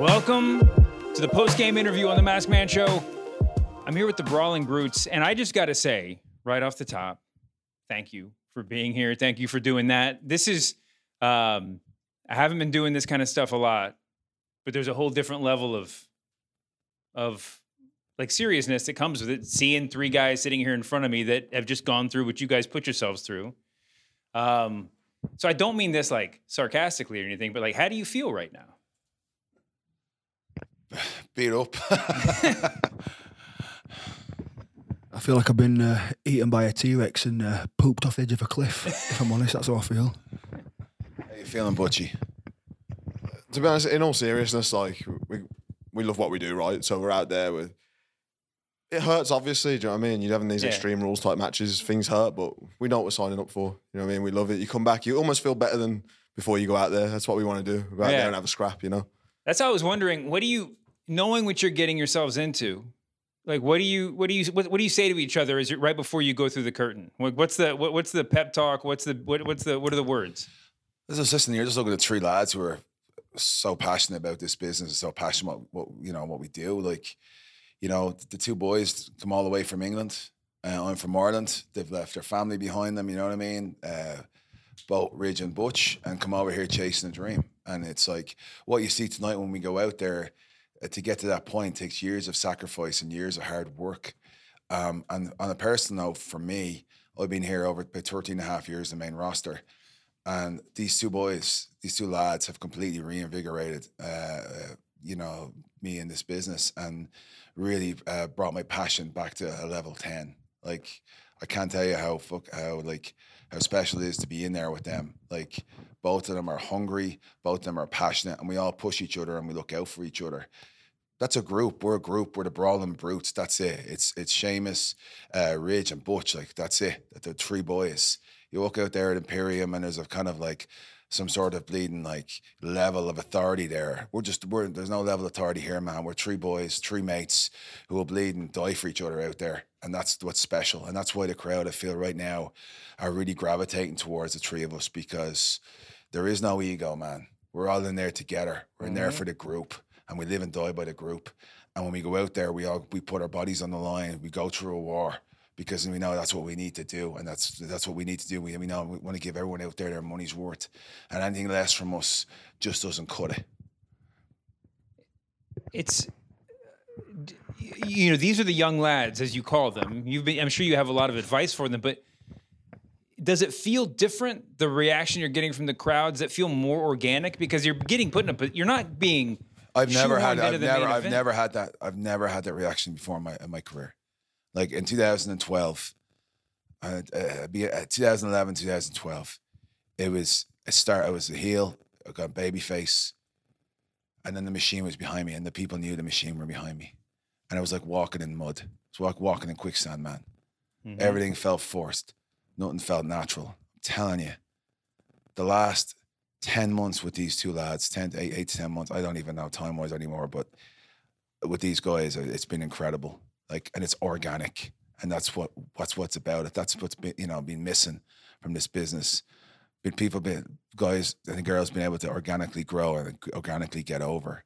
Welcome to the post game interview on the Masked Man Show. I'm here with the Brawling Brutes, and I just got to say, right off the top, thank you for being here. Thank you for doing that. This is, um, I haven't been doing this kind of stuff a lot, but there's a whole different level of, of like seriousness that comes with it. Seeing three guys sitting here in front of me that have just gone through what you guys put yourselves through. Um, so I don't mean this like sarcastically or anything, but like, how do you feel right now? Beat up. I feel like I've been uh, eaten by a T Rex and uh, pooped off the edge of a cliff. if I'm honest, that's how I feel. How you feeling, Butchie? To be honest, in all seriousness, like we we love what we do, right? So we're out there with. It hurts, obviously. Do you know what I mean? You're having these Yeah. extreme rules type matches, things hurt, but we know what we're signing up for. You know what I mean? We love it. You come back, you almost feel better than before you go out there. That's what we want to do. Go out Yeah. there and have a scrap, you know? That's how I was wondering. What do you, knowing what you're getting yourselves into, like what do you, what do you, what, what do you say to each other? Is it right before you go through the curtain? What, what's the, what, what's the pep talk? What's the, what, what's the, what are the words? This is listening. You're just looking at three lads who are so passionate about this business, and so passionate about what you know what we do. Like, you know, the two boys come all the way from England. Uh, I'm from Ireland. They've left their family behind them. You know what I mean? Uh, both Ridge and Butch, and come over here chasing a dream. And it's like what you see tonight when we go out there. uh, to get to that point takes years of sacrifice and years of hard work. Um, and on a personal note, for me, I've been here over about 13 and a half years, in the main roster. And these two boys, these two lads have completely reinvigorated, uh, uh, you know, me in this business and really uh, brought my passion back to a level 10. Like, I can't tell you how, fuck, how, like, how special it is to be in there with them. Like, both of them are hungry, both of them are passionate, and we all push each other and we look out for each other that's a group. We're a group. We're the brawling brutes. That's it. It's it's Sheamus, uh, Ridge, and Butch. Like that's it. The three boys. You walk out there at Imperium, and there's a kind of like some sort of bleeding like level of authority there. We're just we're there's no level of authority here, man. We're three boys, three mates who will bleed and die for each other out there, and that's what's special. And that's why the crowd I feel right now are really gravitating towards the three of us because there is no ego, man. We're all in there together. We're in there mm-hmm. for the group, and we live and die by the group. And when we go out there, we all we put our bodies on the line. We go through a war because we know that's what we need to do, and that's that's what we need to do. We, we know we want to give everyone out there their money's worth, and anything less from us just doesn't cut it. It's, you know, these are the young lads, as you call them. You've been, I'm sure you have a lot of advice for them, but does it feel different? The reaction you're getting from the crowds that feel more organic because you're getting put in a but you're not being. I've never had. I've never. I've event? never had that. I've never had that reaction before in my in my career. Like in 2012, uh, uh, be- uh, 2011, 2012, it was a start. I was a heel. I got baby face, and then the machine was behind me, and the people knew the machine were behind me, and I was like walking in mud. I was walk, walking in quicksand, man. Mhm. Everything felt forced. Nothing felt natural. I'm telling you, the last 10 months with these two lads, 10 to 8, 8 to 10 months, I don't even know time wise anymore, but with these guys, it's been incredible. Like, and it's organic. And that's what what's what's about it. That's what's been, you know, been missing from this business. Been people been guys and girls been able to organically grow and organically get over.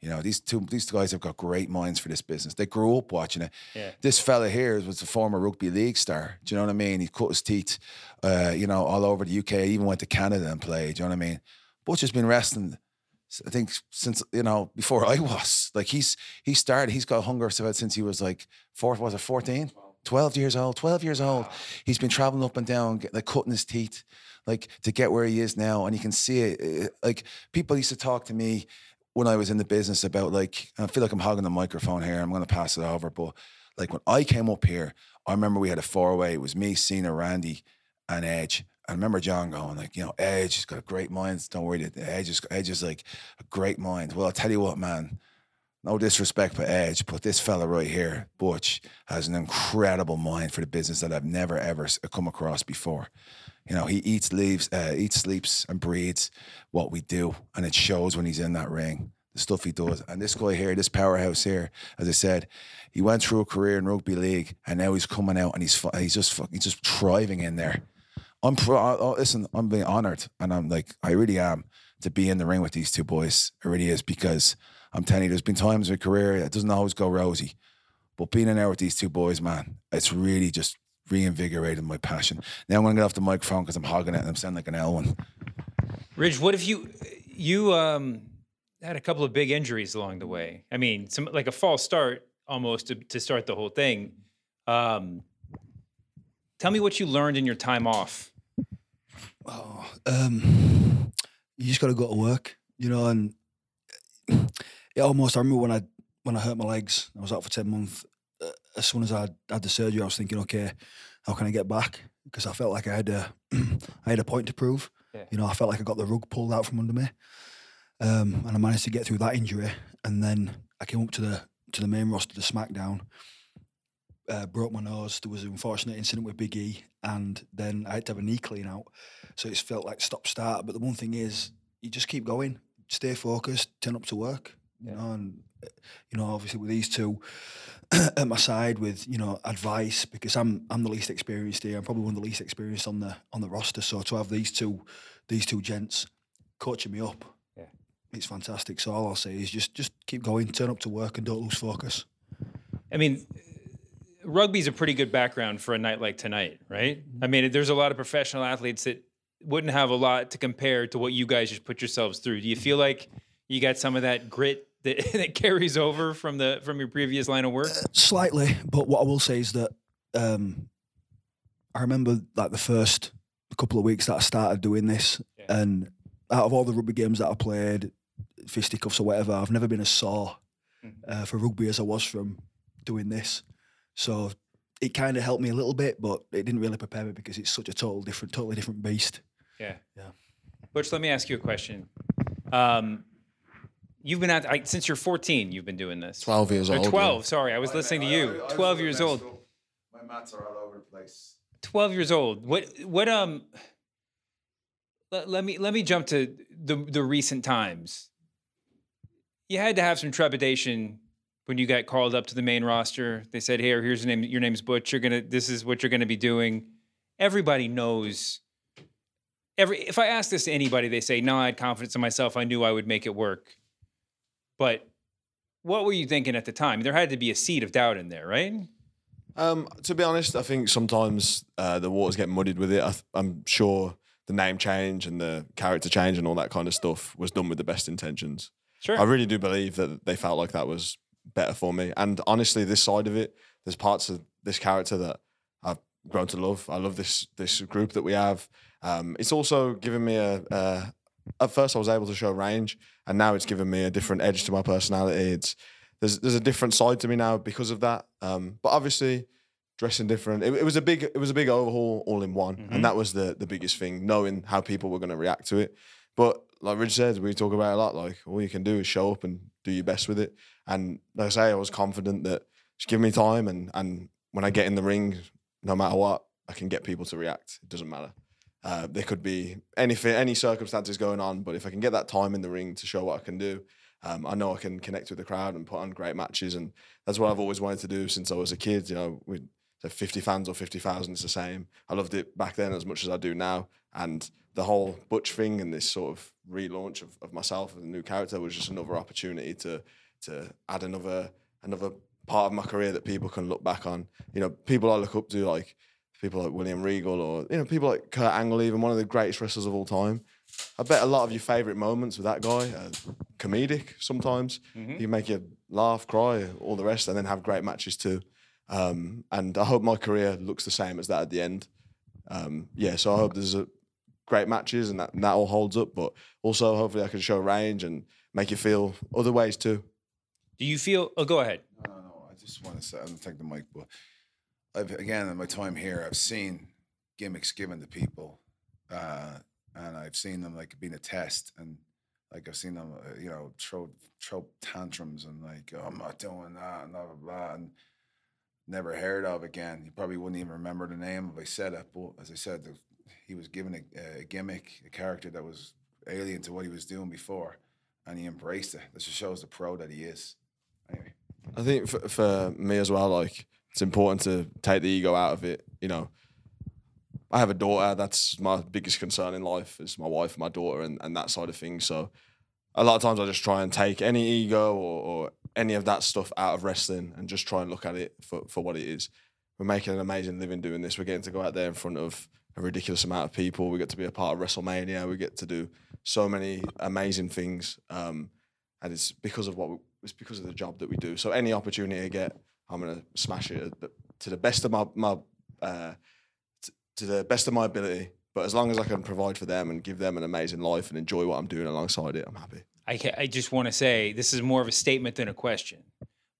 You know, these two these guys have got great minds for this business. They grew up watching it. Yeah. This fella here was a former rugby league star. Do you know what I mean? He cut his teeth, uh, you know, all over the UK. Even went to Canada and played. Do you know what I mean? Butch has been wrestling. I think since you know before I was like he's he started. He's got hunger about since he was like four. Was it fourteen? 12 years old, 12 years old. He's been traveling up and down, like cutting his teeth, like to get where he is now. And you can see it. eh, Like people used to talk to me when I was in the business about like, I feel like I'm hogging the microphone here. I'm going to pass it over. But like when I came up here, I remember we had a four way. It was me, Cena, Randy, and Edge. I remember John going like, you know, Edge has got a great mind. Don't worry, Edge is Edge is like a great mind. Well, I'll tell you what, man. No disrespect for Edge, but this fella right here, Butch, has an incredible mind for the business that I've never ever come across before. You know, he eats, leaves, uh, eats, sleeps, and breathes what we do, and it shows when he's in that ring. The stuff he does, and this guy here, this powerhouse here, as I said, he went through a career in rugby league, and now he's coming out and he's he's just he's just thriving in there. I'm pro- oh, listen, I'm being honored, and I'm like, I really am to be in the ring with these two boys. It really is because I'm telling you, there's been times in my career it doesn't always go rosy, but being in there with these two boys, man, it's really just reinvigorated my passion. Now I'm gonna get off the microphone because I'm hogging it and I'm sounding like an L one. Ridge, what if you you um had a couple of big injuries along the way? I mean, some like a false start almost to, to start the whole thing. Um, tell me what you learned in your time off. Oh, um, you just got to go to work, you know. And it almost, I remember when I when I hurt my legs, I was out for ten months. Uh, as soon as I had the surgery, I was thinking, okay, how can I get back? Because I felt like I had a I had a point to prove. Yeah. You know, I felt like I got the rug pulled out from under me, um, and I managed to get through that injury. And then I came up to the to the main roster, the SmackDown. Uh, broke my nose. There was an unfortunate incident with Big E, and then I had to have a knee clean out. So it's felt like stop start. But the one thing is, you just keep going, stay focused, turn up to work. You Yeah. know, and you know, obviously with these two at my side, with you know advice because I'm I'm the least experienced here. I'm probably one of the least experienced on the on the roster. So to have these two these two gents coaching me up, Yeah. it's fantastic. So all I'll say is just just keep going, turn up to work, and don't lose focus. I mean, rugby's a pretty good background for a night like tonight, right? I mean, there's a lot of professional athletes that wouldn't have a lot to compare to what you guys just put yourselves through. Do you feel like you got some of that grit that, that carries over from the from your previous line of work? Slightly, but what I will say is that um, I remember like the first couple of weeks that I started doing this, Yeah. and out of all the rugby games that I played, fisticuffs or whatever, I've never been as sore Mhm. uh, for rugby as I was from doing this. So it kind of helped me a little bit, but it didn't really prepare me because it's such a total different, totally different beast. Yeah. Yeah. Butch, let me ask you a question. Um, you've been at I, since you're 14. You've been doing this. 12 years Or old. 12. Sorry, I was listening to you. 12 years old. My mats are all over the place. 12 years old. What what um let, let me let me jump to the the recent times. You had to have some trepidation when you got called up to the main roster. They said, "Here, here's your name. Your name's Butch. You're gonna. This is what you're gonna be doing." Everybody knows. Every if I ask this to anybody, they say, "No, I had confidence in myself. I knew I would make it work." But what were you thinking at the time? There had to be a seed of doubt in there, right? Um, to be honest, I think sometimes uh, the waters get muddied with it. I th- I'm sure the name change and the character change and all that kind of stuff was done with the best intentions. Sure. I really do believe that they felt like that was better for me. And honestly, this side of it, there's parts of this character that I've grown to love. I love this this group that we have. Um, it's also given me a, a. At first, I was able to show range, and now it's given me a different edge to my personality. It's there's there's a different side to me now because of that. Um, but obviously, dressing different. It, it was a big it was a big overhaul all in one, Mhm. and that was the the biggest thing. Knowing how people were going to react to it. But like Ridge said, we talk about a lot. Like all you can do is show up and do your best with it. And like I say, I was confident that just give me time, and and when I get in the ring, no matter what, I can get people to react. It doesn't matter. Uh, there could be anything, any circumstances going on, but if I can get that time in the ring to show what I can do, um, I know I can connect with the crowd and put on great matches. And that's what I've always wanted to do since I was a kid. You know, with so 50 fans or 50,000, it's the same. I loved it back then as much as I do now. And the whole Butch thing and this sort of relaunch of, of myself as a new character was just another opportunity to to add another another part of my career that people can look back on. You know, people I look up to like people like William Regal or you know people like Kurt Angle, even one of the greatest wrestlers of all time. I bet a lot of your favorite moments with that guy, uh, comedic sometimes. Mhm. He make you laugh, cry, all the rest, and then have great matches too. Um, and I hope my career looks the same as that at the end. Um, yeah, so I hope there's a great matches and that, and that all holds up. But also, hopefully, I can show range and make you feel other ways too. Do you feel? Oh, go ahead. No, no, no. I just want to say, I don't take the mic, but I've again in my time here, I've seen gimmicks given to people, uh, and I've seen them like being a test, and like I've seen them, uh, you know, throw throw tantrums and like oh, I'm not doing that and blah blah blah, and never heard of again. You probably wouldn't even remember the name if I said it, but as I said, the, he was given a, a gimmick, a character that was alien to what he was doing before, and he embraced it. This just shows the pro that he is. Anyway. I think for, for me as well, like it's important to take the ego out of it. You know, I have a daughter. That's my biggest concern in life is my wife, my daughter, and, and that side of things. So a lot of times I just try and take any ego or, or any of that stuff out of wrestling and just try and look at it for, for what it is. We're making an amazing living doing this. We're getting to go out there in front of a ridiculous amount of people. We get to be a part of WrestleMania. We get to do so many amazing things. Um, and it's because of what we, it's because of the job that we do. So any opportunity I get, I'm gonna smash it to the best of my my uh, to the best of my ability. But as long as I can provide for them and give them an amazing life and enjoy what I'm doing alongside it, I'm happy. I, I just want to say this is more of a statement than a question,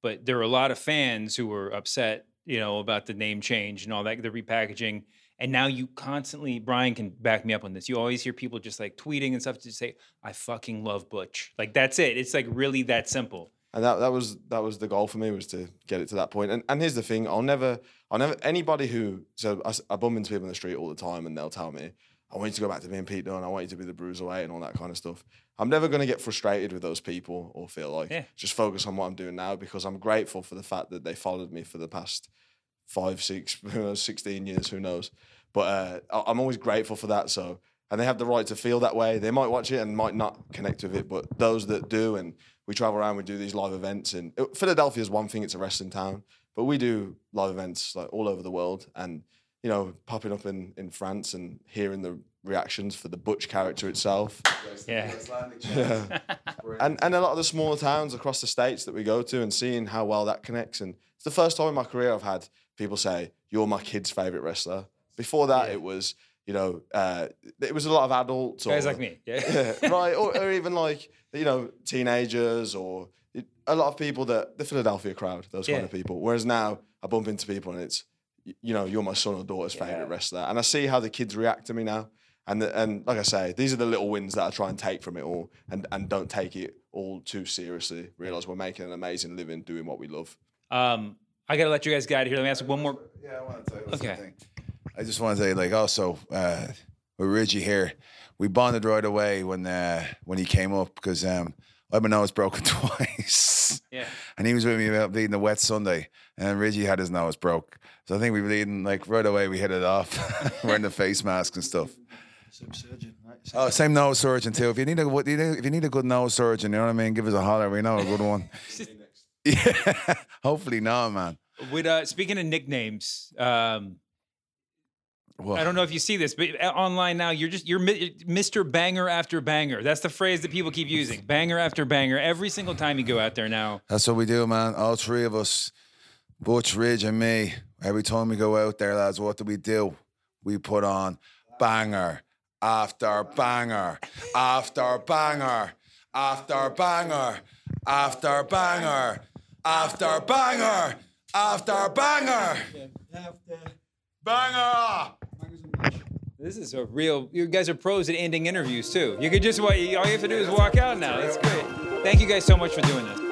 but there are a lot of fans who were upset, you know, about the name change and all that, the repackaging. And now you constantly, Brian can back me up on this. You always hear people just like tweeting and stuff to say, "I fucking love Butch." Like that's it. It's like really that simple. and that that was that was the goal for me was to get it to that point. And and here's the thing: I'll never, I'll never anybody who so I bump into people in the street all the time, and they'll tell me, "I want you to go back to being Pete Dunne. I want you to be the bruiserweight and all that kind of stuff." I'm never going to get frustrated with those people or feel like Yeah. just focus on what I'm doing now because I'm grateful for the fact that they followed me for the past five, six, who knows, 16 years, who knows. But uh, I'm always grateful for that. So, and they have the right to feel that way. They might watch it and might not connect with it, but those that do, and we travel around, we do these live events. And uh, Philadelphia is one thing; it's a wrestling town, but we do live events like all over the world. And you know, popping up in in France and hearing the reactions for the Butch character itself, Yeah. yeah. and and a lot of the smaller towns across the states that we go to and seeing how well that connects. And it's the first time in my career I've had people say, "You're my kid's favorite wrestler." Before that, Yeah. it was you know, uh, it was a lot of adults Guys or, like me. Yeah. yeah, right, or, or even like you know teenagers or a lot of people that the Philadelphia crowd, those kind of people. Whereas now I bump into people and it's you know you're my son or daughter's favorite wrestler, and I see how the kids react to me now. And the, and like I say, these are the little wins that I try and take from it all, and and don't take it all too seriously. Realize we're making an amazing living doing what we love. Um, I gotta let you guys get out of here. Let me ask one more. Yeah, I want to tell you Okay. something. I just want to say, like, also uh, with Reggie here, we bonded right away when uh, when he came up because um, I had my nose broken twice, Yeah. and he was with me about bleeding a wet Sunday, and then Reggie had his nose broke. So I think we were bleeding like right away. We hit it off, wearing the face mask and stuff. Same surgeon, right? Oh, same nose surgeon too. If you need a what- if you need a good nose surgeon, you know what I mean. Give us a holler. We know a good one. yeah, hopefully not, man. With uh, speaking of nicknames, um, Well, I don't know if you see this, but uh, online now you're just you're Mr. Banger after Banger. That's the phrase that people keep using. Banger after banger. Every single time you go out there now. That's what we do, man. All three of us, Butch, Ridge, and me. Every time we go out there, lads, what do we do? We put on banger after banger after banger after banger after banger after banger after banger banger. This is a real. You guys are pros at ending interviews too. You could just what all you have to do is walk out now. That's great. Thank you guys so much for doing this.